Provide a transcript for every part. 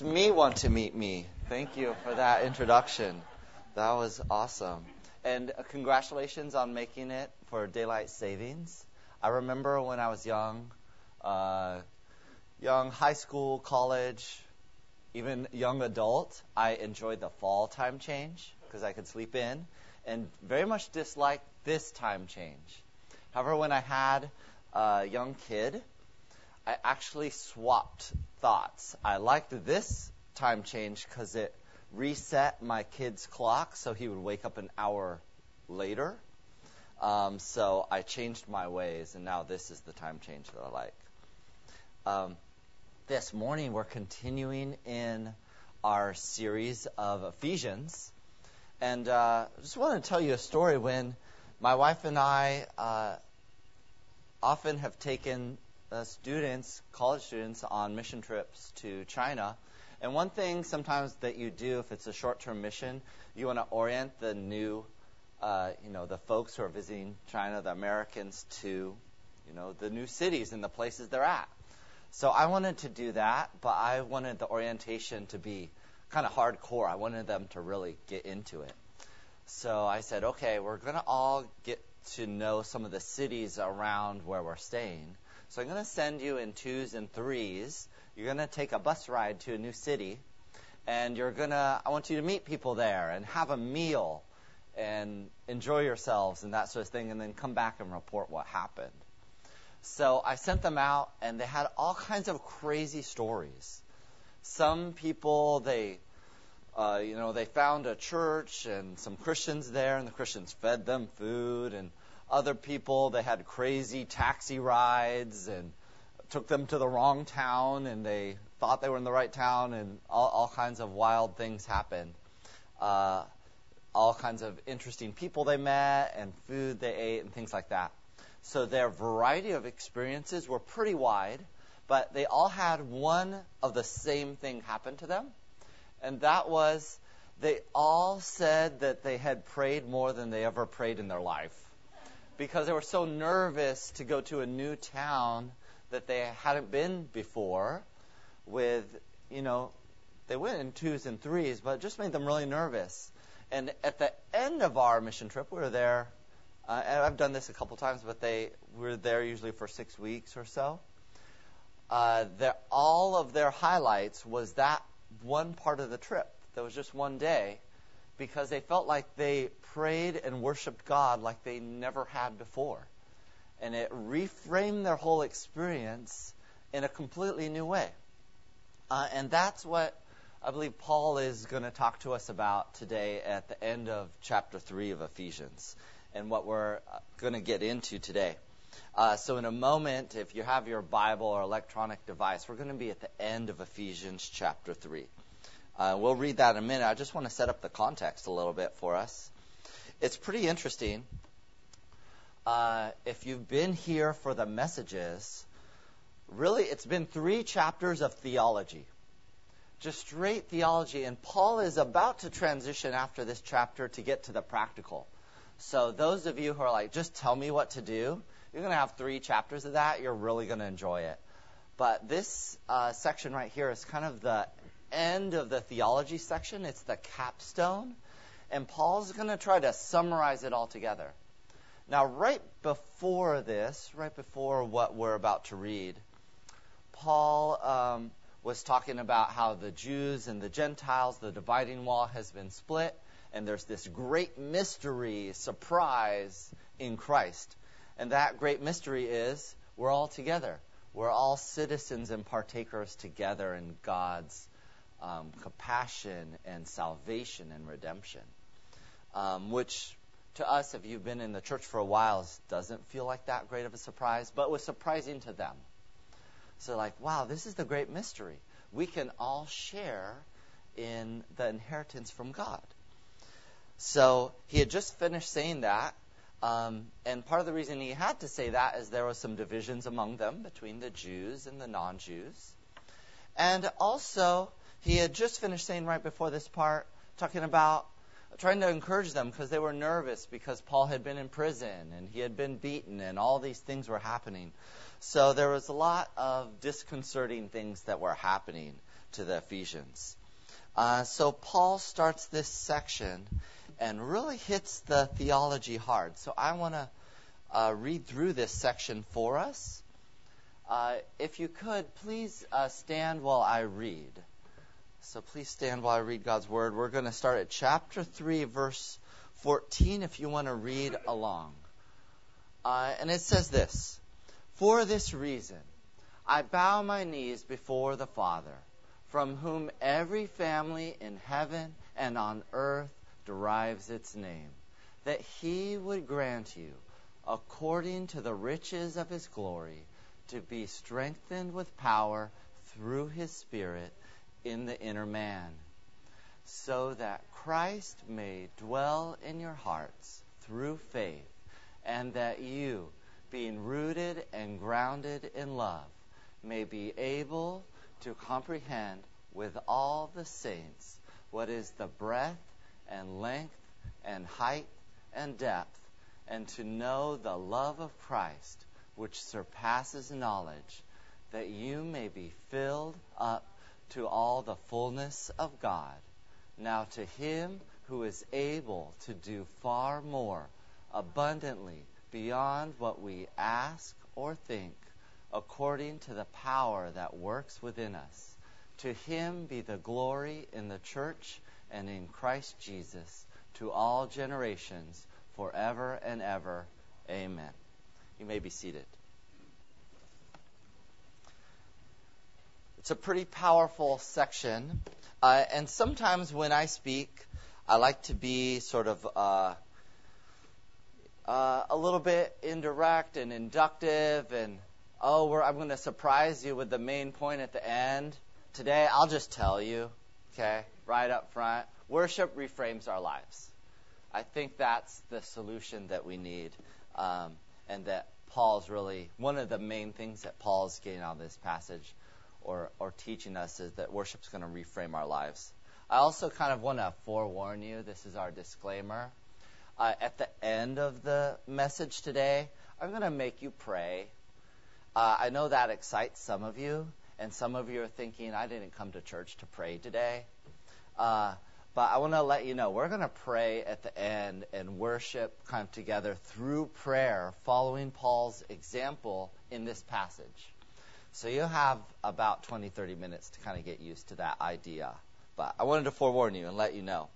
makes me want to meet me. Thank you for that introduction. That was awesome. And uh, congratulations on making it for daylight savings. I remember when I was young, uh, young high school, college, even young adult, I enjoyed the fall time change because I could sleep in and very much disliked this time change. However, when I had a young kid, I actually swapped thoughts. I liked this time change because it reset my kid's clock so he would wake up an hour later. Um, so I changed my ways, and now this is the time change that I like. Um, this morning, we're continuing in our series of Ephesians. And uh, I just want to tell you a story when my wife and I uh, often have taken uh, students, college students, on mission trips to China. And one thing sometimes that you do if it's a short-term mission, you want to orient the new, uh, you know, the folks who are visiting China, the Americans, to, you know, the new cities and the places they're at. So I wanted to do that, but I wanted the orientation to be kind of hardcore. I wanted them to really get into it. So I said, okay, we're going to all get to know some of the cities around where we're staying. So I'm going to send you in twos and threes. You're going to take a bus ride to a new city, and you're going to, I want you to meet people there and have a meal and enjoy yourselves and that sort of thing, and then come back and report what happened. So I sent them out, and they had all kinds of crazy stories. Some people, they uh, you know, they found a church and some Christians there, and the Christians fed them food. And other people, they had crazy taxi rides and took them to the wrong town, and they thought they were in the right town, and all, all kinds of wild things happened. Uh, all kinds of interesting people they met, and food they ate, and things like that. So their variety of experiences were pretty wide, but they all had one of the same thing happen to them and that was they all said that they had prayed more than they ever prayed in their life because they were so nervous to go to a new town that they hadn't been before with you know they went in twos and threes but it just made them really nervous and at the end of our mission trip we were there uh, and I've done this a couple times but they were there usually for six weeks or so uh, all of their highlights was that one part of the trip. That was just one day because they felt like they prayed and worshiped God like they never had before. And it reframed their whole experience in a completely new way. Uh, and that's what I believe Paul is going to talk to us about today at the end of chapter 3 of Ephesians and what we're uh, going to get into today. Uh, so, in a moment, if you have your Bible or electronic device, we're going to be at the end of Ephesians chapter 3. Uh, we'll read that in a minute. I just want to set up the context a little bit for us. It's pretty interesting. Uh, if you've been here for the messages, really, it's been three chapters of theology. Just straight theology. And Paul is about to transition after this chapter to get to the practical. So, those of you who are like, just tell me what to do, you're going to have three chapters of that. You're really going to enjoy it. But this uh, section right here is kind of the end of the theology section. It's the capstone. And Paul's going to try to summarize it all together. Now, right before this, right before what we're about to read, Paul um, was talking about how the Jews and the Gentiles, the dividing wall has been split, and there's this great mystery, surprise in Christ. And that great mystery is we're all together. We're all citizens and partakers together in God's um, compassion and salvation and redemption. Um, which to us, if you've been in the church for a while, doesn't feel like that great of a surprise, but was surprising to them. So, like, wow, this is the great mystery. We can all share in the inheritance from God. So, he had just finished saying that, um, and part of the reason he had to say that is there was some divisions among them between the Jews and the non-Jews. And also, he had just finished saying right before this part, talking about trying to encourage them because they were nervous because Paul had been in prison and he had been beaten and all these things were happening. So there was a lot of disconcerting things that were happening to the Ephesians. Uh, so Paul starts this section and really hits the theology hard. So I want to uh, read through this section for us. Uh, if you could, please uh, stand while I read. So please stand while I read God's word. We're going to start at chapter 3, verse 14, if you want to read along. Uh, and it says this For this reason, I bow my knees before the Father, from whom every family in heaven and on earth derives its name, that he would grant you, according to the riches of his glory, to be strengthened with power through his Spirit in the inner man, so that Christ may dwell in your hearts through faith, and that you, being rooted and grounded in love, may be able to comprehend with all the saints what is the breadth and length and height and depth, and to know the love of Christ, which surpasses knowledge, that you may be filled up to all the fullness of God. Now to him who is able to do far more abundantly beyond what we ask or think according to the power that works within us. To him be the glory in the church and in Christ Jesus to all generations, forever and ever. Amen. You may be seated. It's a pretty powerful section. Uh, and sometimes when I speak, I like to be sort of uh, uh, a little bit indirect and inductive and oh, I'm going to surprise you with the main point at the end. Today, I'll just tell you, okay, right up front. Worship reframes our lives. I think that's the solution that we need, um, and that Paul's really one of the main things that Paul's getting out of this passage, or or teaching us is that worship's going to reframe our lives. I also kind of want to forewarn you. This is our disclaimer. Uh, at the end of the message today, I'm going to make you pray uh, I know that excites some of you, and some of you are thinking, I didn't come to church to pray today. Uh, but I want to let you know we're going to pray at the end and worship kind of together through prayer, following Paul's example in this passage. So you'll have about 20, 30 minutes to kind of get used to that idea. But I wanted to forewarn you and let you know.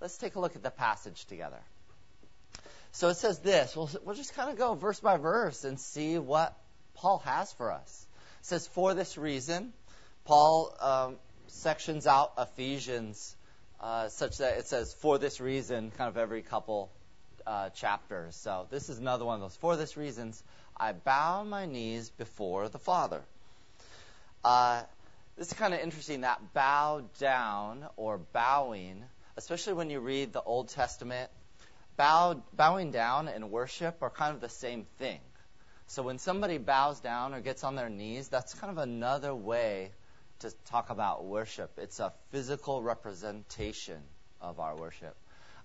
Let's take a look at the passage together. So it says this. We'll, we'll just kind of go verse by verse and see what Paul has for us. It says, For this reason, Paul um, sections out Ephesians uh, such that it says, For this reason, kind of every couple uh, chapters. So this is another one of those. For this reasons, I bow my knees before the Father. Uh, this is kind of interesting that bow down or bowing, especially when you read the Old Testament, bow, bowing down and worship are kind of the same thing. So when somebody bows down or gets on their knees, that's kind of another way to talk about worship. It's a physical representation of our worship.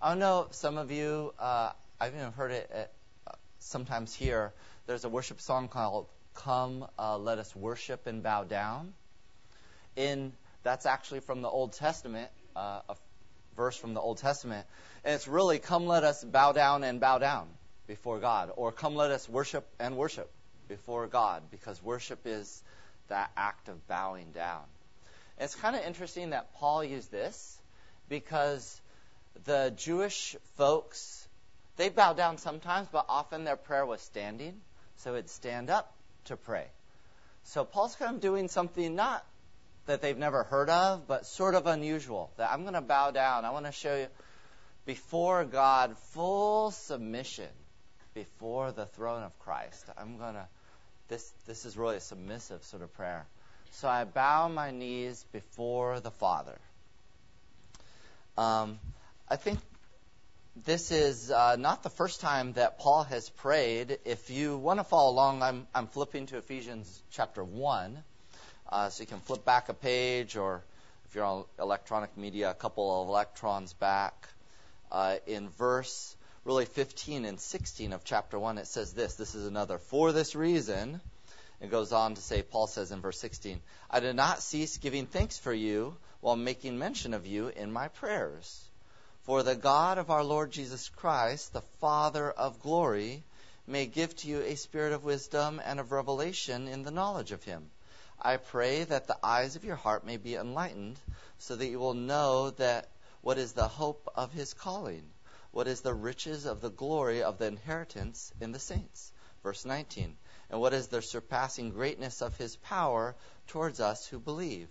I don't know if some of you, uh, I've even heard it at, uh, sometimes here. There's a worship song called "Come, uh, Let Us Worship and Bow Down." In that's actually from the Old Testament, uh, a verse from the Old Testament, and it's really "Come, let us bow down and bow down." before God. Or come let us worship and worship before God, because worship is that act of bowing down. And it's kind of interesting that Paul used this because the Jewish folks, they bow down sometimes, but often their prayer was standing. So it'd stand up to pray. So Paul's kind of doing something not that they've never heard of, but sort of unusual. That I'm going to bow down. I want to show you before God full submission before the throne of Christ. I'm going to, this, this is really a submissive sort of prayer. So I bow my knees before the Father. Um, I think this is uh, not the first time that Paul has prayed. If you want to follow along, I'm, I'm flipping to Ephesians chapter 1. Uh, so you can flip back a page, or if you're on electronic media, a couple of electrons back. Uh, in verse really 15 and 16 of chapter 1, it says this. This is another. For this reason, It goes on to say, Paul says in verse 16, I did not cease giving thanks for you while making mention of you in my prayers. For the God of our Lord Jesus Christ, the Father of glory, may give to you a spirit of wisdom and of revelation in the knowledge of him. I pray that the eyes of your heart may be enlightened, so that you will know that what is the hope of his calling, what is the riches of the glory of the inheritance in the saints. Verse 19 and what is the surpassing greatness of his power towards us who believe.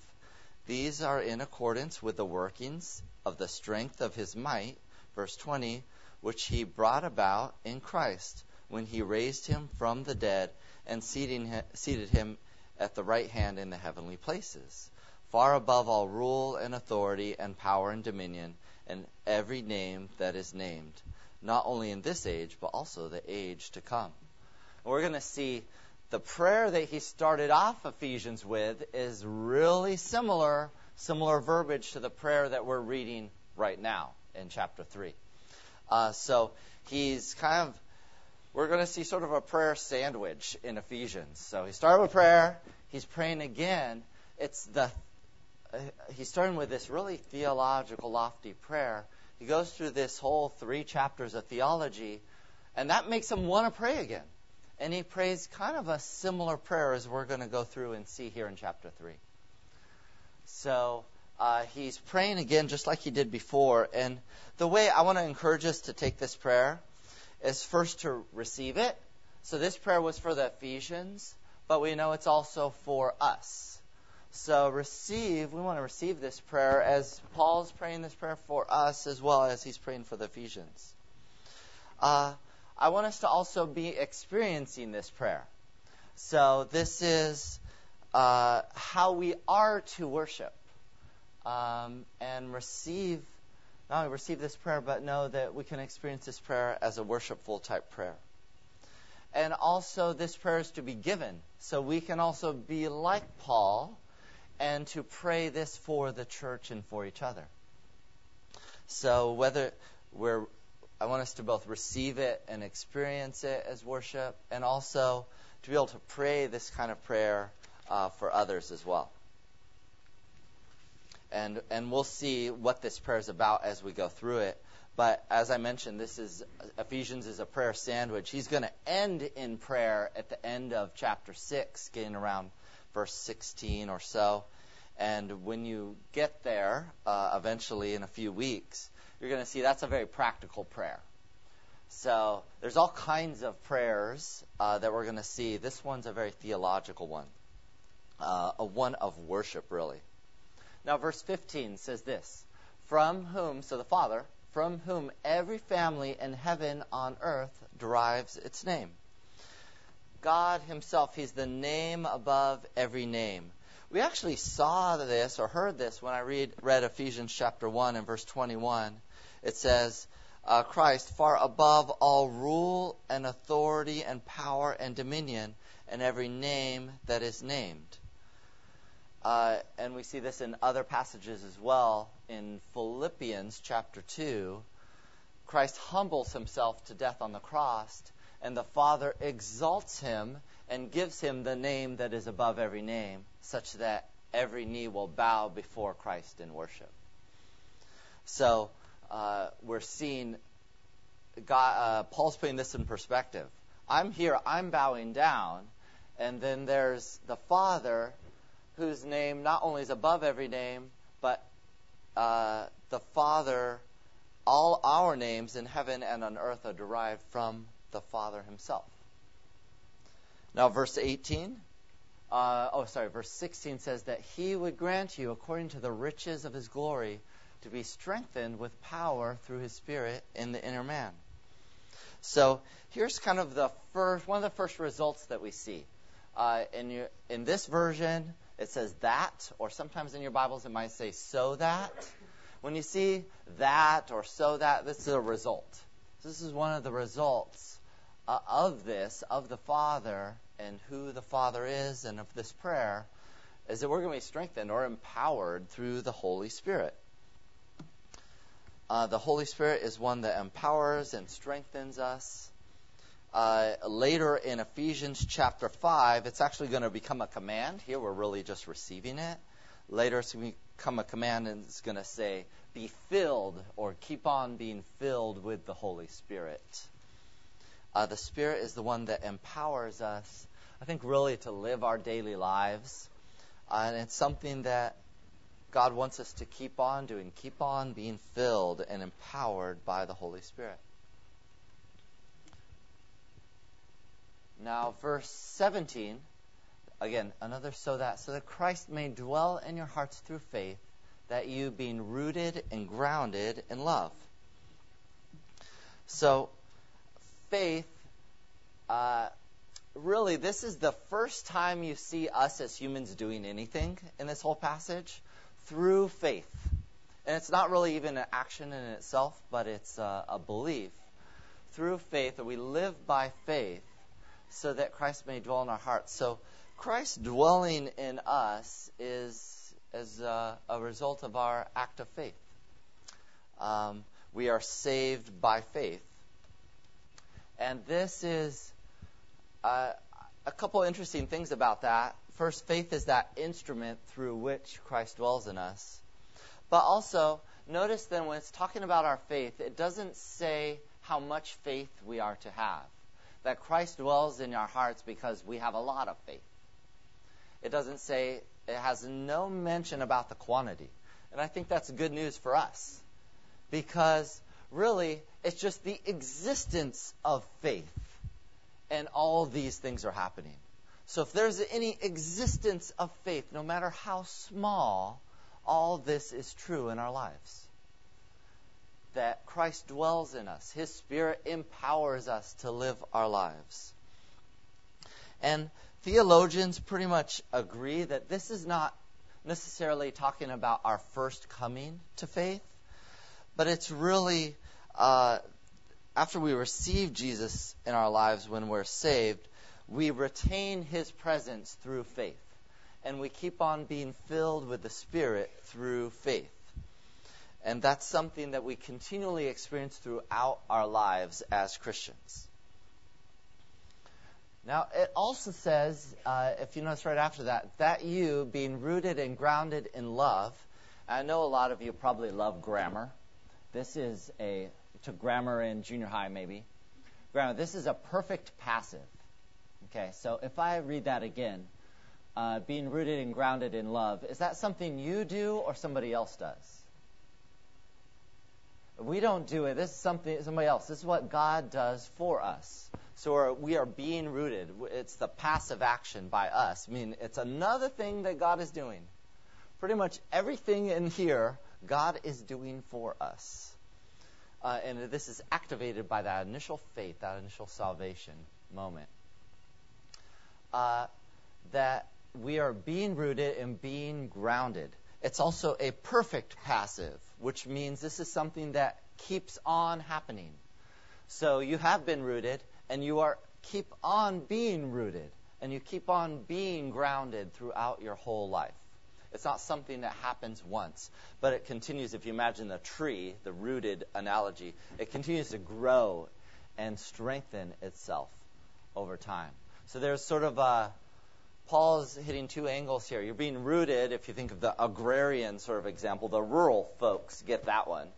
These are in accordance with the workings of the strength of his might, verse 20, which he brought about in Christ when he raised him from the dead and seated him at the right hand in the heavenly places, far above all rule and authority and power and dominion and every name that is named, not only in this age, but also the age to come. We're going to see the prayer that he started off Ephesians with is really similar, similar verbiage to the prayer that we're reading right now in chapter 3. Uh, so he's kind of, we're going to see sort of a prayer sandwich in Ephesians. So he started with prayer, he's praying again. It's the, uh, he's starting with this really theological, lofty prayer. He goes through this whole three chapters of theology, and that makes him want to pray again. And he prays kind of a similar prayer as we're going to go through and see here in chapter 3. So uh, he's praying again just like he did before. And the way I want to encourage us to take this prayer is first to receive it. So this prayer was for the Ephesians, but we know it's also for us. So receive, we want to receive this prayer as Paul's praying this prayer for us as well as he's praying for the Ephesians. Uh, I want us to also be experiencing this prayer. So this is uh, how we are to worship um, and receive, not only receive this prayer, but know that we can experience this prayer as a worshipful type prayer. And also, this prayer is to be given. So we can also be like Paul and to pray this for the church and for each other. So whether we're I want us to both receive it and experience it as worship, and also to be able to pray this kind of prayer uh, for others as well. And and we'll see what this prayer is about as we go through it. But as I mentioned, this is Ephesians is a prayer sandwich. He's going to end in prayer at the end of chapter six, getting around verse 16 or so. And when you get there, uh, eventually in a few weeks, you're going to see that's a very practical prayer. So there's all kinds of prayers uh, that we're going to see. This one's a very theological one, uh, a one of worship, really. Now, verse 15 says this From whom, so the Father, from whom every family in heaven on earth derives its name. God Himself, He's the name above every name. We actually saw this or heard this when I read, read Ephesians chapter 1 and verse 21 it says, uh, Christ far above all rule and authority and power and dominion and every name that is named. Uh, and we see this in other passages as well. In Philippians chapter 2, Christ humbles himself to death on the cross, and the Father exalts him and gives him the name that is above every name, such that every knee will bow before Christ in worship. So, uh, we're seeing God, uh, Paul's putting this in perspective. I'm here, I'm bowing down, and then there's the Father, whose name not only is above every name, but uh, the Father, all our names in heaven and on earth are derived from the Father Himself. Now, verse 18. Uh, oh, sorry, verse 16 says that He would grant you, according to the riches of His glory, to be strengthened with power through his spirit in the inner man. So here's kind of the first one of the first results that we see. Uh, in, your, in this version, it says that, or sometimes in your Bibles it might say so that. When you see that or so that, this is a result. This is one of the results uh, of this, of the Father and who the Father is, and of this prayer, is that we're going to be strengthened or empowered through the Holy Spirit. Uh, the Holy Spirit is one that empowers and strengthens us. Uh, later in Ephesians chapter 5, it's actually going to become a command. Here we're really just receiving it. Later it's going to become a command and it's going to say, be filled or keep on being filled with the Holy Spirit. Uh, the Spirit is the one that empowers us, I think, really to live our daily lives. Uh, and it's something that God wants us to keep on doing, keep on being filled and empowered by the Holy Spirit. Now, verse 17, again, another so that, so that Christ may dwell in your hearts through faith, that you, being rooted and grounded in love. So, faith, uh, really, this is the first time you see us as humans doing anything in this whole passage through faith. And it's not really even an action in itself, but it's a, a belief. Through faith, that we live by faith so that Christ may dwell in our hearts. So Christ dwelling in us is as a, a result of our act of faith. Um, we are saved by faith. And this is uh, a couple interesting things about that. First, faith is that instrument through which Christ dwells in us. But also, notice then when it's talking about our faith, it doesn't say how much faith we are to have that Christ dwells in our hearts because we have a lot of faith. It doesn't say, it has no mention about the quantity. And I think that's good news for us because really it's just the existence of faith and all these things are happening. So if there's any existence of faith, no matter how small, all this is true in our lives that Christ dwells in us. His Spirit empowers us to live our lives. And theologians pretty much agree that this is not necessarily talking about our first coming to faith, but it's really uh, after we receive Jesus in our lives when we're saved, we retain his presence through faith. And we keep on being filled with the Spirit through faith. And that's something that we continually experience throughout our lives as Christians. Now, it also says, uh, if you notice right after that, that you, being rooted and grounded in love, I know a lot of you probably love grammar. This is a, took grammar in junior high maybe. Grammar, this is a perfect passive. Okay, so if I read that again, uh, being rooted and grounded in love, is that something you do or somebody else does? We don't do it. This is something somebody else. This is what God does for us. So we are being rooted. It's the passive action by us. I mean, it's another thing that God is doing. Pretty much everything in here, God is doing for us. Uh, and this is activated by that initial faith, that initial salvation moment. Uh, that we are being rooted and being grounded. It's also a perfect passive, which means this is something that keeps on happening. So you have been rooted, and you are keep on being rooted, and you keep on being grounded throughout your whole life. It's not something that happens once, but it continues. If you imagine the tree, the rooted analogy, it continues to grow and strengthen itself over time. So there's sort of a Paul's hitting two angles here. You're being rooted, if you think of the agrarian sort of example, the rural folks get that one.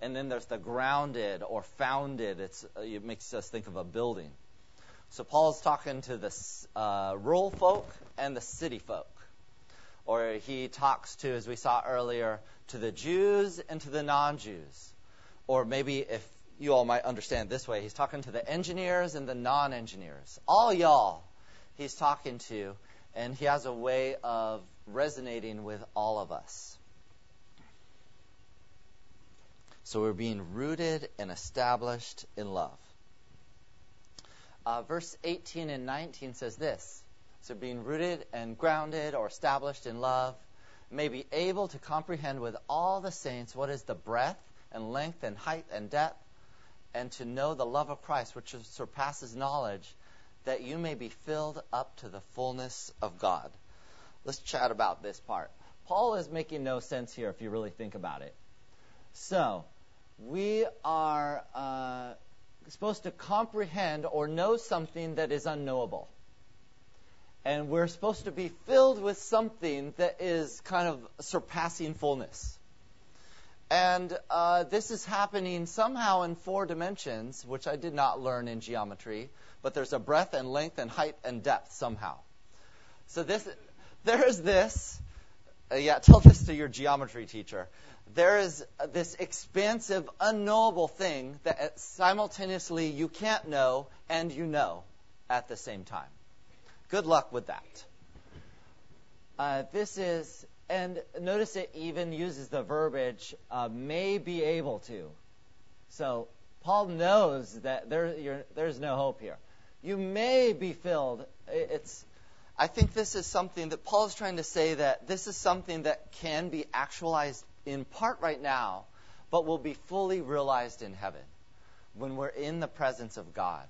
And then there's the grounded or founded. It's, it makes us think of a building. So Paul's talking to the uh, rural folk and the city folk. Or he talks to, as we saw earlier, to the Jews and to the non Jews. Or maybe if you all might understand this way, he's talking to the engineers and the non engineers. All y'all he's talking to and he has a way of resonating with all of us. So we're being rooted and established in love. Uh, verse 18 and 19 says this So being rooted and grounded or established in love, may be able to comprehend with all the saints what is the breadth and length and height and depth, and to know the love of Christ, which surpasses knowledge that you may be filled up to the fullness of God. Let's chat about this part. Paul is making no sense here if you really think about it. So, we are uh, supposed to comprehend or know something that is unknowable. And we're supposed to be filled with something that is kind of surpassing fullness. And uh, this is happening somehow in four dimensions, which I did not learn in geometry, but there's a breadth and length and height and depth somehow. So this, there is this. Uh, yeah, tell this to your geometry teacher. There is this expansive, unknowable thing that simultaneously you can't know and you know at the same time. Good luck with that. Uh, this is, and notice it even uses the verbiage uh, may be able to. So Paul knows that there, there's no hope here. You may be filled. It's, I think this is something that Paul is trying to say that this is something that can be actualized in part right now, but will be fully realized in heaven when we're in the presence of God.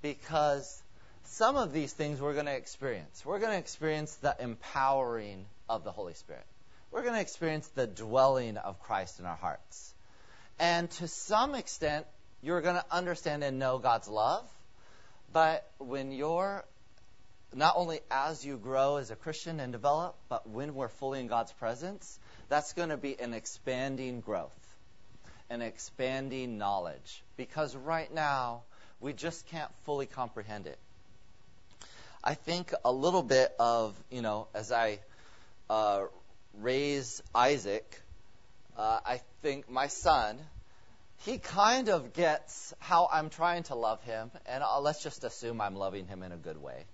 Because some of these things we're going to experience. We're going to experience the empowering of the Holy Spirit. We're going to experience the dwelling of Christ in our hearts. And to some extent, you're going to understand and know God's love. But when you're not only as you grow as a Christian and develop, but when we're fully in God's presence, that's going to be an expanding growth, an expanding knowledge. Because right now, we just can't fully comprehend it. I think a little bit of, you know, as I uh, raise Isaac, uh, I think my son, he kind of gets how I'm trying to love him, and uh, let's just assume I'm loving him in a good way.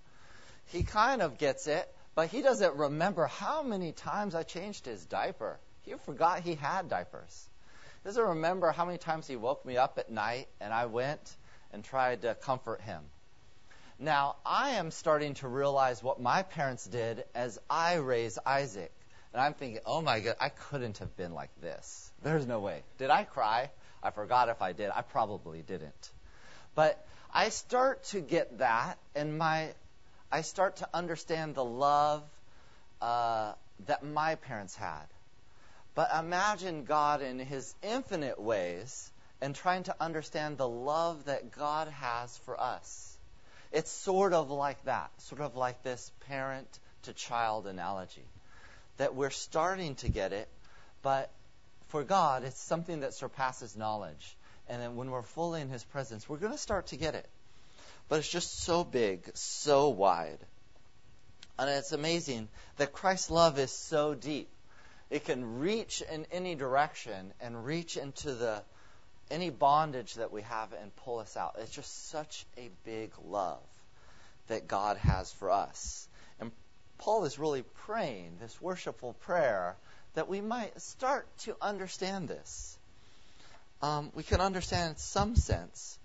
He kind of gets it, but he doesn't remember how many times I changed his diaper. He forgot he had diapers. He doesn't remember how many times he woke me up at night and I went and tried to comfort him. Now, I am starting to realize what my parents did as I raised Isaac. And I'm thinking, oh my God, I couldn't have been like this. There's no way. Did I cry? I forgot if I did. I probably didn't. But I start to get that, and my, I start to understand the love uh, that my parents had. But imagine God in His infinite ways and trying to understand the love that God has for us. It's sort of like that, sort of like this parent to child analogy. That we're starting to get it, but for God, it's something that surpasses knowledge. And then when we're fully in His presence, we're going to start to get it. But it's just so big, so wide. And it's amazing that Christ's love is so deep. It can reach in any direction and reach into the any bondage that we have and pull us out. It's just such a big love that God has for us. And Paul is really praying this worshipful prayer that we might start to understand this. Um, we can understand in some sense,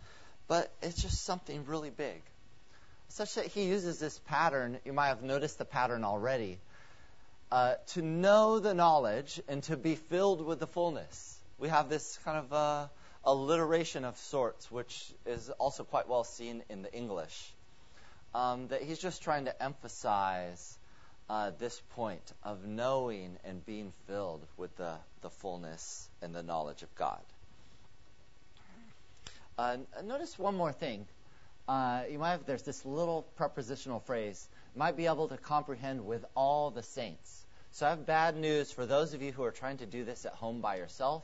but it's just something really big. Such that he uses this pattern, you might have noticed the pattern already, uh, to know the knowledge and to be filled with the fullness. We have this kind of uh, alliteration of sorts, which is also quite well seen in the English. Um, that he's just trying to emphasize uh, this point of knowing and being filled with the, the fullness and the knowledge of God. Uh, notice one more thing. Uh, you might have, there's this little prepositional phrase, might be able to comprehend with all the saints. So I have bad news for those of you who are trying to do this at home by yourself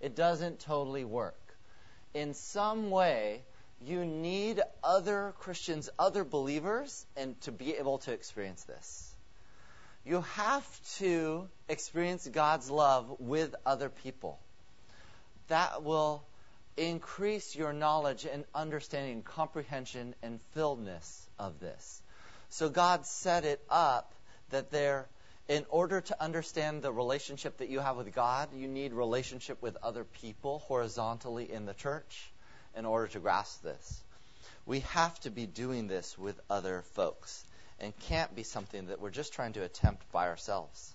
it doesn't totally work. In some way, you need other Christians, other believers, and to be able to experience this. You have to experience God's love with other people. That will increase your knowledge and understanding, comprehension, and filledness of this. So God set it up that there in order to understand the relationship that you have with God, you need relationship with other people horizontally in the church in order to grasp this. We have to be doing this with other folks and can't be something that we're just trying to attempt by ourselves.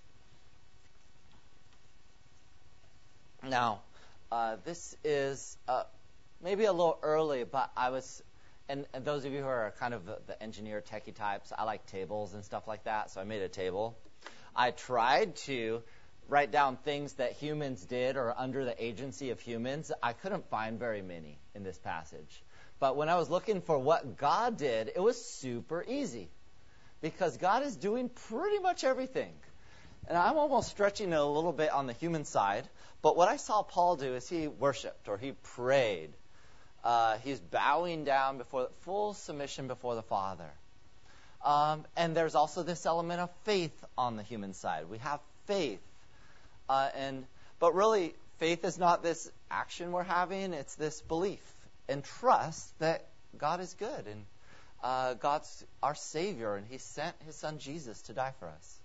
Now, uh, this is uh, maybe a little early, but I was, and, and, those of you who are kind of the, the engineer techie types, I like tables and stuff like that, so I made a table. I tried to write down things that humans did or under the agency of humans, I couldn't find very many in this passage. But when I was looking for what God did, it was super easy. Because God is doing pretty much everything. And I'm almost stretching it a little bit on the human side. But what I saw Paul do is he worshiped or he prayed. Uh, he's bowing down before full submission before the Father. Um, and there's also this element of faith on the human side. We have faith, uh, and but really, faith is not this action we're having; it's this belief and trust that God is good and uh, God's our Savior, and He sent His Son Jesus to die for us.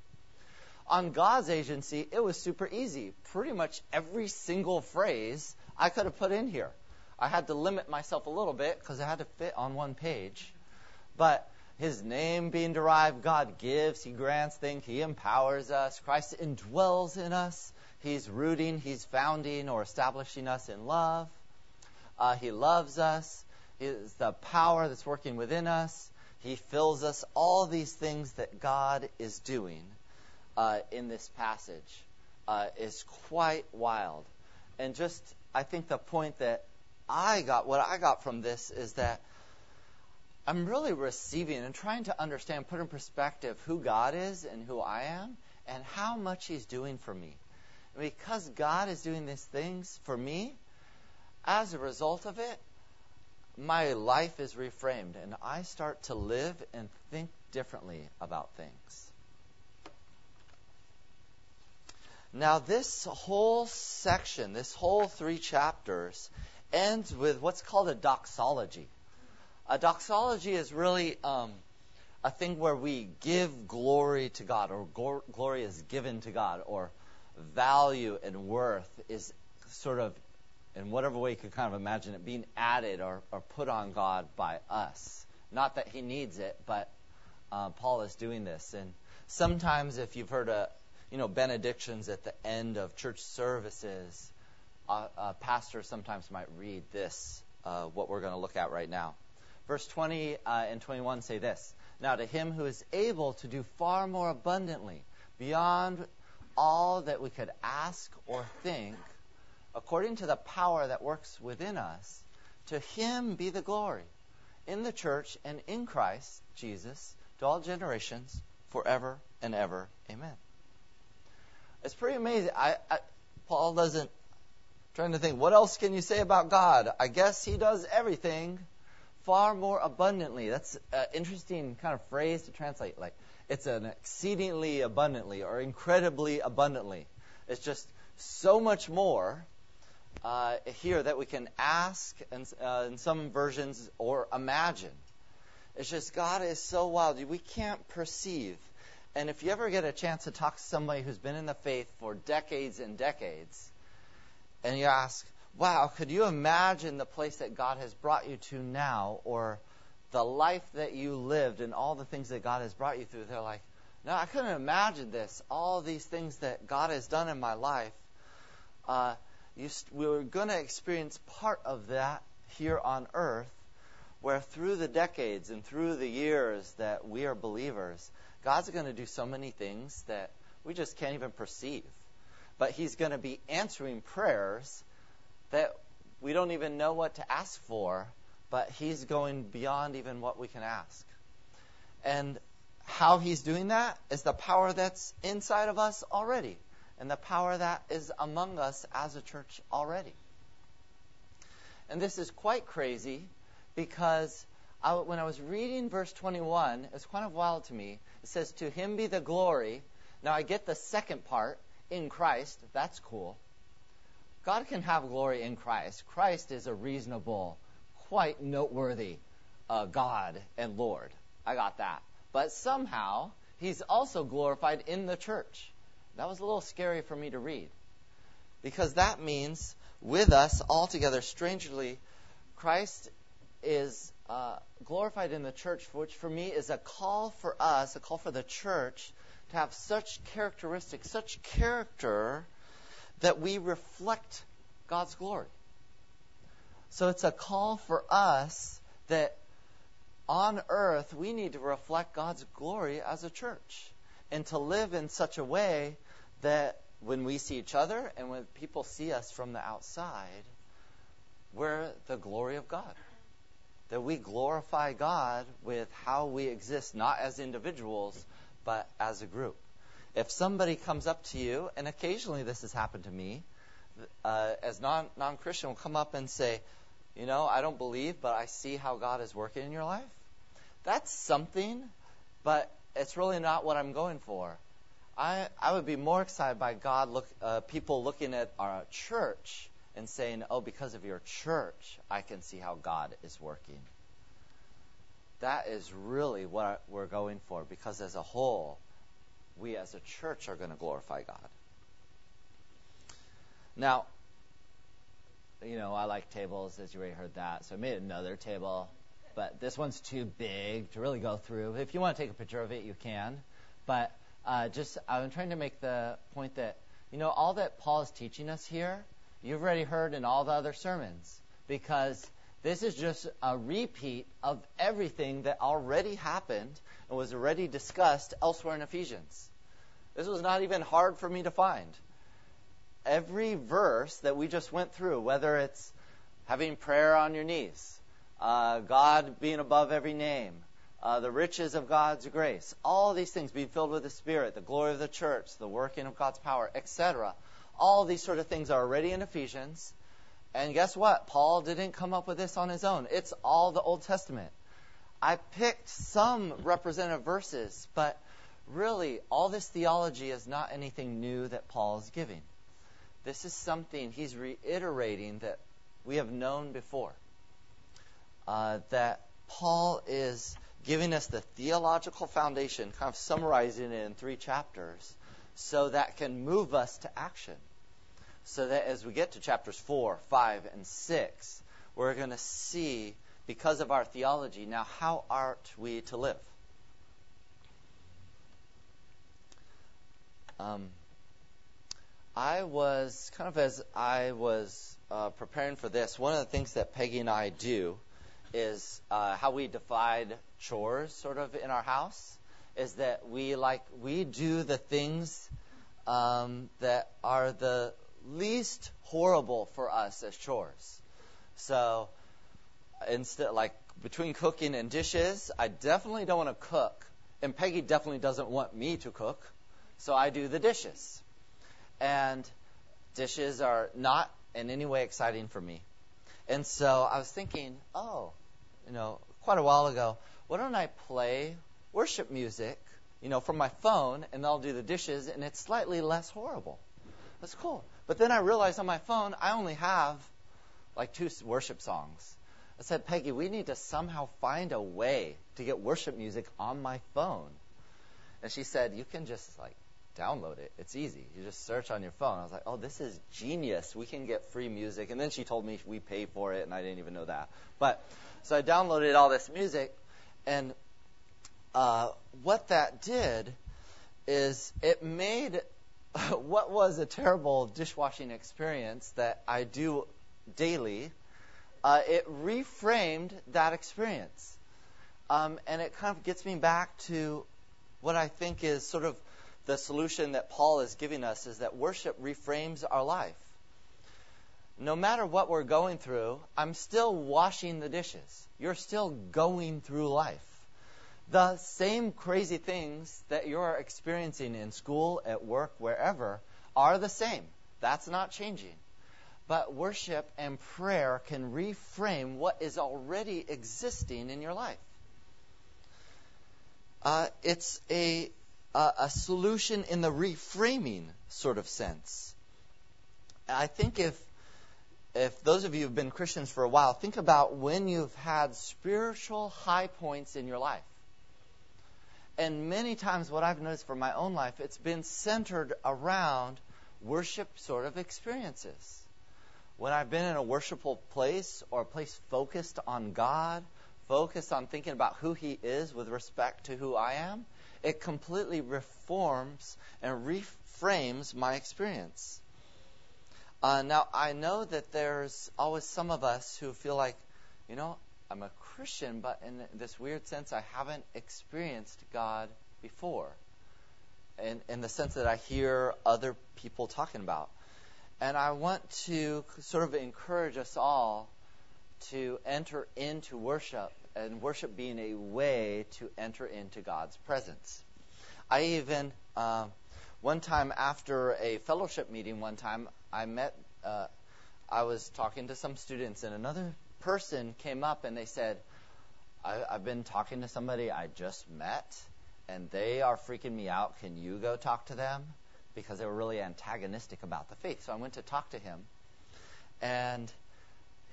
On God's agency, it was super easy. Pretty much every single phrase I could have put in here. I had to limit myself a little bit because I had to fit on one page. But his name being derived, God gives, He grants things, He empowers us, Christ indwells in us, He's rooting, He's founding or establishing us in love. Uh, he loves us, is the power that's working within us. He fills us. All these things that God is doing uh, in this passage uh, is quite wild. And just, I think the point that I got, what I got from this is that I'm really receiving and trying to understand, put in perspective who God is and who I am and how much He's doing for me. And because God is doing these things for me, as a result of it, my life is reframed and I start to live and think differently about things. Now, this whole section, this whole three chapters, ends with what's called a doxology. A doxology is really um, a thing where we give glory to God, or glory is given to God, or value and worth is sort of, in whatever way you could kind of imagine it, being added or, or put on God by us. Not that He needs it, but uh, Paul is doing this. And sometimes, if you've heard a, you know, benedictions at the end of church services, uh, a pastor sometimes might read this, uh, what we're going to look at right now. Verse 20 uh, and 21 say this Now to him who is able to do far more abundantly, beyond all that we could ask or think, according to the power that works within us, to him be the glory in the church and in Christ Jesus to all generations, forever and ever. Amen. It's pretty amazing. I, I, Paul doesn't. Trying to think, what else can you say about God? I guess he does everything far more abundantly. That's an interesting kind of phrase to translate. Like, it's an exceedingly abundantly or incredibly abundantly. It's just so much more uh, here that we can ask, and uh, in some versions, or imagine. It's just God is so wild. We can't perceive. And if you ever get a chance to talk to somebody who's been in the faith for decades and decades, and you ask, wow, could you imagine the place that God has brought you to now or the life that you lived and all the things that God has brought you through? They're like, no, I couldn't imagine this. All these things that God has done in my life. Uh, you, we're going to experience part of that here on earth, where through the decades and through the years that we are believers, God's going to do so many things that we just can't even perceive. But He's going to be answering prayers that we don't even know what to ask for, but He's going beyond even what we can ask. And how He's doing that is the power that's inside of us already, and the power that is among us as a church already. And this is quite crazy because I, when I was reading verse 21, it was kind of wild to me. It says, To him be the glory. Now I get the second part, in Christ. That's cool. God can have glory in Christ. Christ is a reasonable, quite noteworthy uh, God and Lord. I got that. But somehow, he's also glorified in the church. That was a little scary for me to read. Because that means with us all together, strangely, Christ is uh, glorified in the church, which for me is a call for us, a call for the church to have such characteristics, such character that we reflect God's glory. So it's a call for us that on earth we need to reflect God's glory as a church and to live in such a way that when we see each other and when people see us from the outside, we're the glory of God. That we glorify God with how we exist, not as individuals, but as a group. If somebody comes up to you, and occasionally this has happened to me, uh, as non non Christian will come up and say, you know, I don't believe, but I see how God is working in your life. That's something, but it's really not what I'm going for. I I would be more excited by God look uh, people looking at our church and saying, "Oh, because of your church, I can see how God is working." That is really what we're going for because as a whole, we as a church are going to glorify God. Now, you know, I like tables, as you already heard that. So I made another table, but this one's too big to really go through. If you want to take a picture of it, you can. But uh, just, I'm trying to make the point that, you know, all that Paul is teaching us here, you've already heard in all the other sermons, because this is just a repeat of everything that already happened and was already discussed elsewhere in Ephesians. This was not even hard for me to find every verse that we just went through, whether it's having prayer on your knees, uh, God being above every name, uh, the riches of God's grace, all these things, being filled with the Spirit, the glory of the church, the working of God's power, etc. All these sort of things are already in Ephesians. And guess what? Paul didn't come up with this on his own. It's all the Old Testament. I picked some representative verses, but really, all this theology is not anything new that Paul is giving. This is something he's reiterating that we have known before. Uh, that Paul is giving us the theological foundation, kind of summarizing it in three chapters, so that can move us to action. So that as we get to chapters 4, 5, and 6, we're going to see, because of our theology, now how are we to live? Um, I was kind of as I was uh, preparing for this, one of the things that Peggy and I do is uh, how we divide chores sort of in our house is that we like we do the things um, that are the least horrible for us as chores. So instead, like between cooking and dishes, I definitely don't want to cook, and Peggy definitely doesn't want me to cook, so I do the dishes and dishes are not in any way exciting for me. And so I was thinking, oh, you know, quite a while ago, why don't I play worship music, you know, from my phone, and I'll do the dishes, and it's slightly less horrible. That's cool. But then I realized on my phone, I only have like two worship songs. I said, Peggy, we need to somehow find a way to get worship music on my phone. And she said, you can just like download it. It's easy. You just search on your phone. I was like, oh, this is genius. We can get free music. And then she told me we pay for it, and I didn't even know that. But so I downloaded all this music, and uh, what that did is it made what was a terrible dishwashing experience that I do daily. Uh, it reframed that experience. Um, and it kind of gets me back to what I think is sort of the solution that Paul is giving us is that worship reframes our life. No matter what we're going through, I'm still washing the dishes. You're still going through life. The same crazy things that you're experiencing in school, at work, wherever, are the same. That's not changing. But worship and prayer can reframe what is already existing in your life. Uh, it's a a, a solution in the reframing sort of sense. I think if if those of you who've been Christians for a while, think about when you've had spiritual high points in your life. And many times, what I've noticed for my own life, it's been centered around worship sort of experiences. When I've been in a worshipful place or a place focused on God, focused on thinking about who He is with respect to who I am, it completely reforms and reframes my experience. Uh, now, I know that there's always some of us who feel like, you know, I'm a Christian, but in this weird sense, I haven't experienced God before. in, in the sense that I hear other people talking about. And I want to sort of encourage us all to enter into worship, and worship being a way to enter into God's presence. I even, uh, one time after a fellowship meeting, one time I met, uh, I was talking to some students, and another person came up and they said, I, I've been talking to somebody I just met, and they are freaking me out. Can you go talk to them? Because they were really antagonistic about the faith. So I went to talk to him, and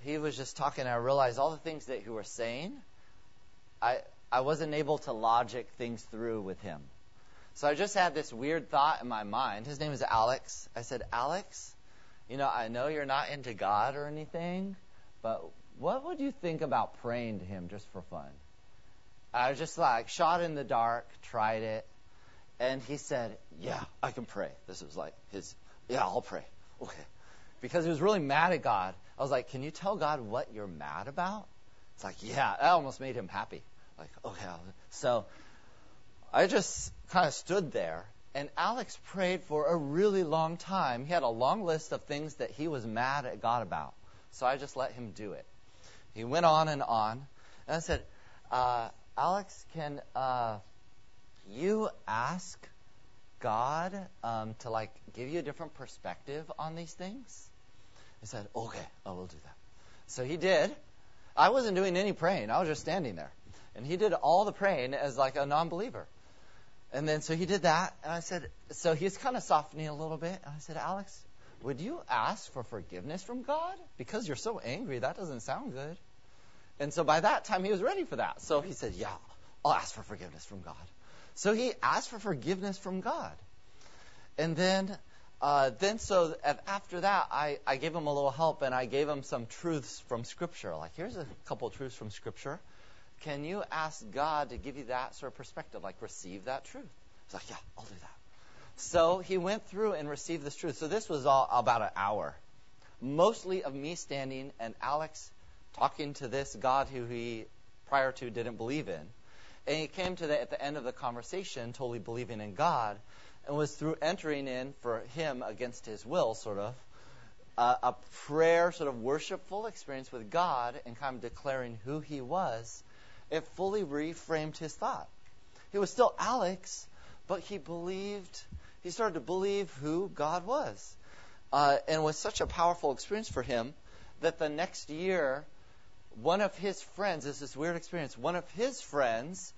he was just talking. And I realized all the things that he was saying. I I wasn't able to logic things through with him. So I just had this weird thought in my mind. His name is Alex. I said, Alex, you know, I know you're not into God or anything, but what would you think about praying to him just for fun? I was just like shot in the dark, tried it, and he said, "Yeah, I can pray." This was like his, "Yeah, I'll pray." Okay, because he was really mad at God. I was like, "Can you tell God what you're mad about?" It's like, "Yeah." That almost made him happy. Like, okay. So I just kind of stood there, and Alex prayed for a really long time. He had a long list of things that he was mad at God about. So I just let him do it. He went on and on, and I said, uh, Alex, can uh, you ask God um, to like give you a different perspective on these things? He said, Okay, I will do that. So he did. I wasn't doing any praying. I was just standing there. And he did all the praying as like a non-believer. And then so he did that, and I said, so he's kind of softening a little bit. And I said, Alex, would you ask for forgiveness from God? Because you're so angry, that doesn't sound good. And so by that time, he was ready for that. So he said, Yeah, I'll ask for forgiveness from God. So he asked for forgiveness from God. And then, uh, then so after that, I, I gave him a little help and I gave him some truths from Scripture. Like, here's a couple truths from Scripture. Can you ask God to give you that sort of perspective, like receive that truth? He's like, Yeah, I'll do that. So he went through and received this truth. So this was all about an hour, mostly of me standing and Alex talking to this God who he prior to didn't believe in. And he came to the, at the end of the conversation totally believing in God and was through entering in for him against his will, sort of, uh, a prayer, sort of worshipful experience with God and kind of declaring who he was. It fully reframed his thought. He was still Alex, but he believed, he started to believe who God was. Uh, and it was such a powerful experience for him that the next year one of his friends, this is weird experience, one of his friends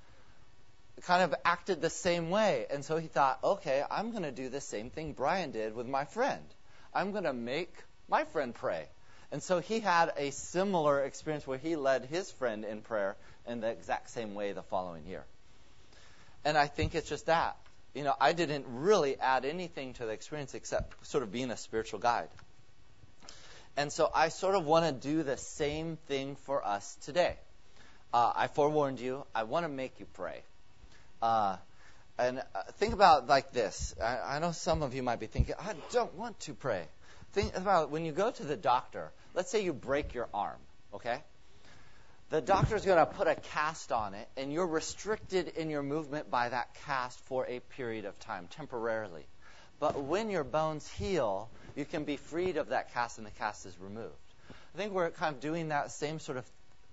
kind of acted the same way. And so he thought, okay, I'm going to do the same thing Brian did with my friend. I'm going to make my friend pray. And so he had a similar experience where he led his friend in prayer in the exact same way the following year. And I think it's just that. You know, I didn't really add anything to the experience except sort of being a spiritual guide. And so I sort of want to do the same thing for us today. Uh, I forewarned you. I want to make you pray. Uh, and uh, think about like this. I, I know some of you might be thinking, I don't want to pray. Think about when you go to the doctor. Let's say you break your arm, okay? The doctor's going to put a cast on it, and you're restricted in your movement by that cast for a period of time, temporarily. But when your bones heal, you can be freed of that cast and the cast is removed. I think we're kind of doing that same sort of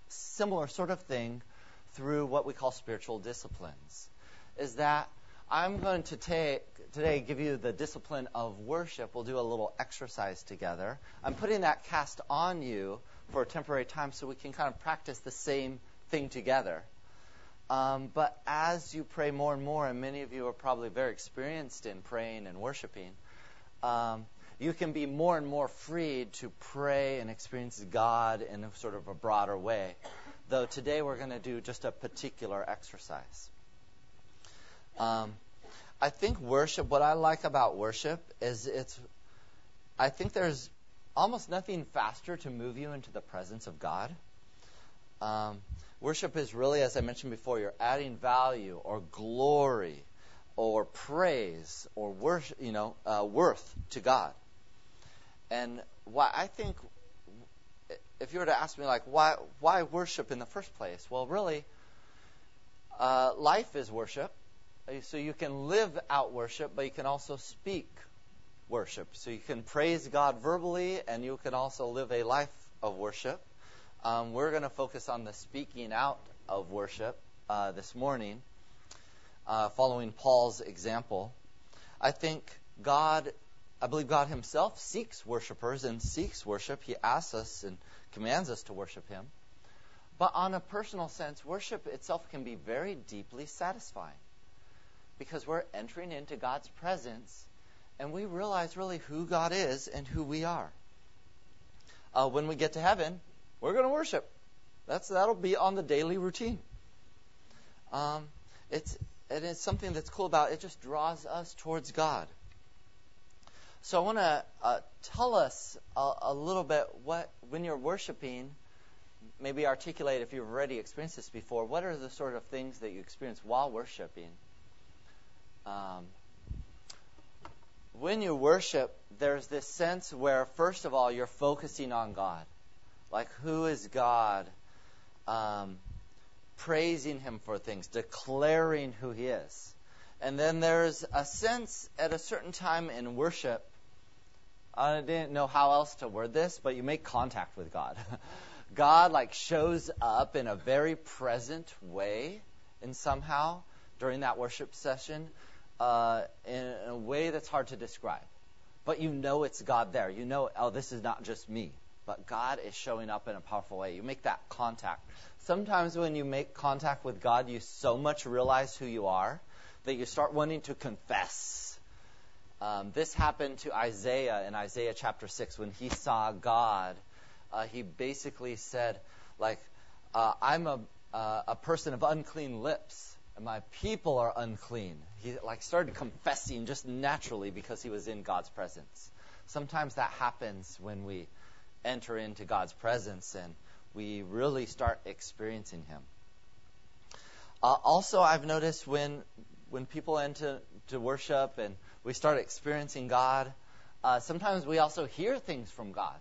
similar sort of thing through what we call spiritual disciplines. Is that I'm going to take today give you the discipline of worship. We'll do a little exercise together. I'm putting that cast on you for a temporary time so we can kind of practice the same thing together. Um, but as you pray more and more, and many of you are probably very experienced in praying and worshiping, um, you can be more and more freed to pray and experience God in a sort of a broader way. Though today we're going to do just a particular exercise. Um, I think worship, what I like about worship is it's, I think there's almost nothing faster to move you into the presence of God. Um, Worship is really, as I mentioned before, you're adding value or glory or praise or worship, you know, uh, worth to God. And why I think, if you were to ask me, like, why why worship in the first place? Well, really, uh, life is worship. so you can live out worship, but you can also speak worship. So you can praise God verbally, and you can also live a life of worship. Um, we're going to focus on the speaking out of worship uh, this morning, uh, following Paul's example. I think God, I believe God Himself seeks worshipers and seeks worship. He asks us and commands us to worship Him. But on a personal sense, worship itself can be very deeply satisfying because we're entering into God's presence and we realize really who God is and who we are. Uh, when we get to heaven, we're going to worship. That's that'll be on the daily routine. Um, it's it is something that's cool about it. Just draws us towards God. So I want to uh, tell us a, a little bit what when you're worshiping maybe articulate if you've already experienced this before. What are the sort of things that you experience while worshiping? Um, when you worship, there's this sense where, first of all, you're focusing on God. Like, who is God? Um, praising Him for things, declaring who He is. And then there's a sense at a certain time in worship, I didn't know how else to word this, but you make contact with God. God like shows up in a very present way and somehow during that worship session uh, in a way that's hard to describe. But you know it's God there. You know, oh, this is not just me, but God is showing up in a powerful way. You make that contact. Sometimes when you make contact with God, you so much realize who you are that you start wanting to confess. Um, this happened to Isaiah in Isaiah chapter 6 when he saw God uh, he basically said, like, uh, I'm a, uh, a person of unclean lips, and my people are unclean. He like started confessing just naturally because he was in God's presence. Sometimes that happens when we enter into God's presence and we really start experiencing Him. Uh, also, I've noticed when when people enter to worship and we start experiencing God, uh, sometimes we also hear things from God.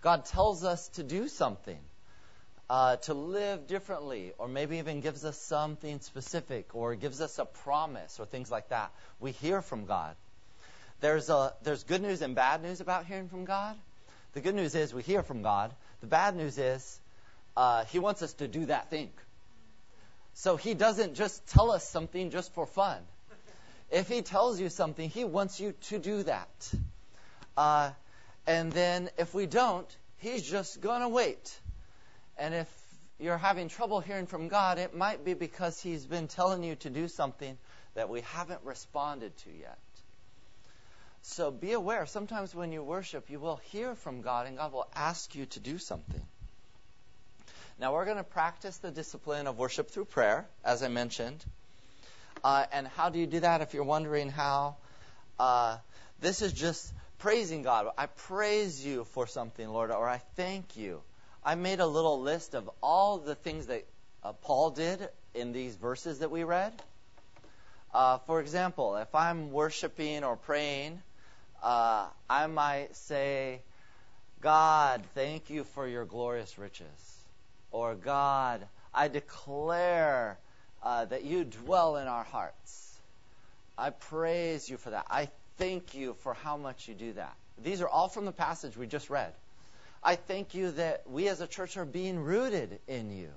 God tells us to do something, uh, to live differently, or maybe even gives us something specific, or gives us a promise, or things like that. We hear from God. There's, a, there's good news and bad news about hearing from God. The good news is we hear from God. The bad news is uh, He wants us to do that thing. So He doesn't just tell us something just for fun. If He tells you something, He wants you to do that. Uh, and then if we don't, he's just going to wait. And if you're having trouble hearing from God, it might be because he's been telling you to do something that we haven't responded to yet. So be aware. Sometimes when you worship, you will hear from God, and God will ask you to do something. Now, we're going to practice the discipline of worship through prayer, as I mentioned. Uh, and how do you do that if you're wondering how? Uh, this is just praising God. I praise you for something, Lord, or I thank you. I made a little list of all the things that uh, Paul did in these verses that we read. Uh, for example, if I'm worshiping or praying, uh, I might say, God, thank you for your glorious riches. Or, God, I declare uh, that you dwell in our hearts. I praise you for that. I thank you for how much you do that. These are all from the passage we just read. I thank you that we as a church are being rooted in you,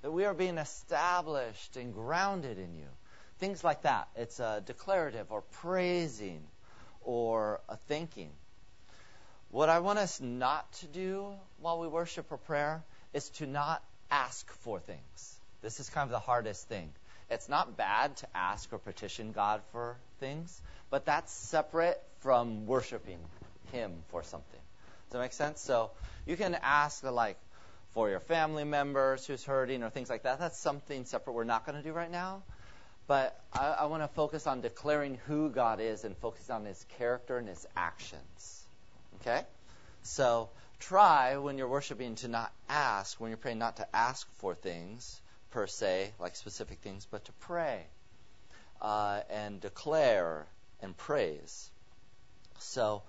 that we are being established and grounded in you. Things like that. It's a declarative or praising or a thanking. What I want us not to do while we worship or prayer is to not ask for things. This is kind of the hardest thing. It's not bad to ask or petition God for things, but that's separate from worshiping Him for something. Does that make sense? So you can ask, like, for your family members who's hurting or things like that. That's something separate we're not going to do right now. But I, I want to focus on declaring who God is and focus on His character and His actions. Okay? So try when you're worshiping to not ask, when you're praying, not to ask for things per se, like specific things, but to pray uh, and declare and praise. So,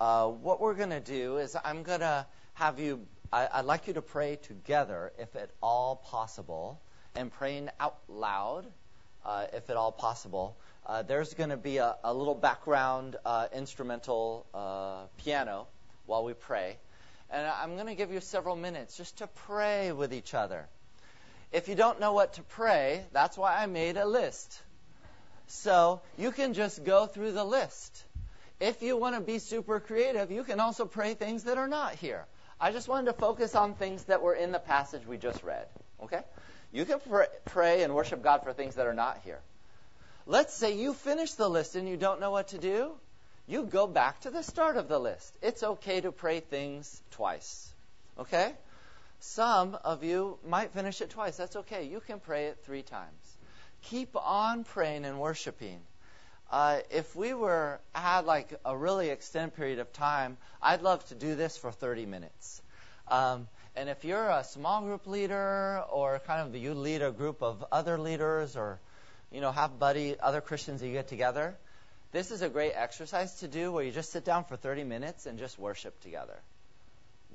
uh, what we're going to do is I'm going to have you, I, would like you to pray together, if at all possible, and praying out loud uh, if at all possible. Uh, there's going to be a, a, little background uh, instrumental uh, piano while we pray. And I'm going to give you several minutes just to pray with each other. If you don't know what to pray, that's why I made a list. So you can just go through the list. If you want to be super creative, you can also pray things that are not here. I just wanted to focus on things that were in the passage we just read. Okay? You can pray and worship God for things that are not here. Let's say you finish the list and you don't know what to do. You go back to the start of the list. It's okay to pray things twice. Okay? Some of you might finish it twice. That's okay. You can pray it three times. Keep on praying and worshiping. Uh, if we were had like a really extended period of time, I'd love to do this for 30 minutes. Um, and if you're a small group leader or kind of you lead a group of other leaders or you know have buddy other Christians that you get together, this is a great exercise to do where you just sit down for 30 minutes and just worship together.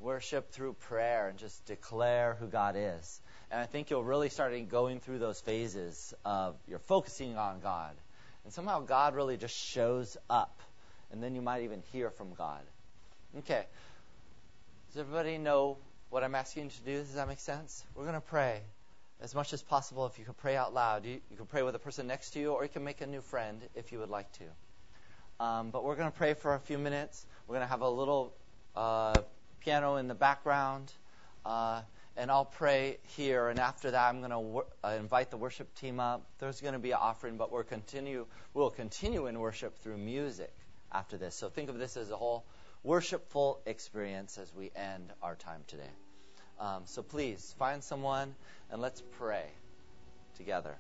Worship through prayer and just declare who God is. And I think you'll really start going through those phases of you're focusing on God. And somehow God really just shows up. And then you might even hear from God. Okay. Does everybody know what I'm asking you to do. Does that make sense? We're going to pray as much as possible. If you can pray out loud, you, you can pray with the person next to you, or you can make a new friend if you would like to. Um, but we're going to pray for a few minutes. We're going to have a little uh, piano in the background, uh, and I'll pray here. And after that, I'm going to wor- uh, invite the worship team up. There's going to be an offering, but we'll continue. We'll continue in worship through music after this. So think of this as a whole worshipful experience as we end our time today. Um, so please find someone and let's pray together.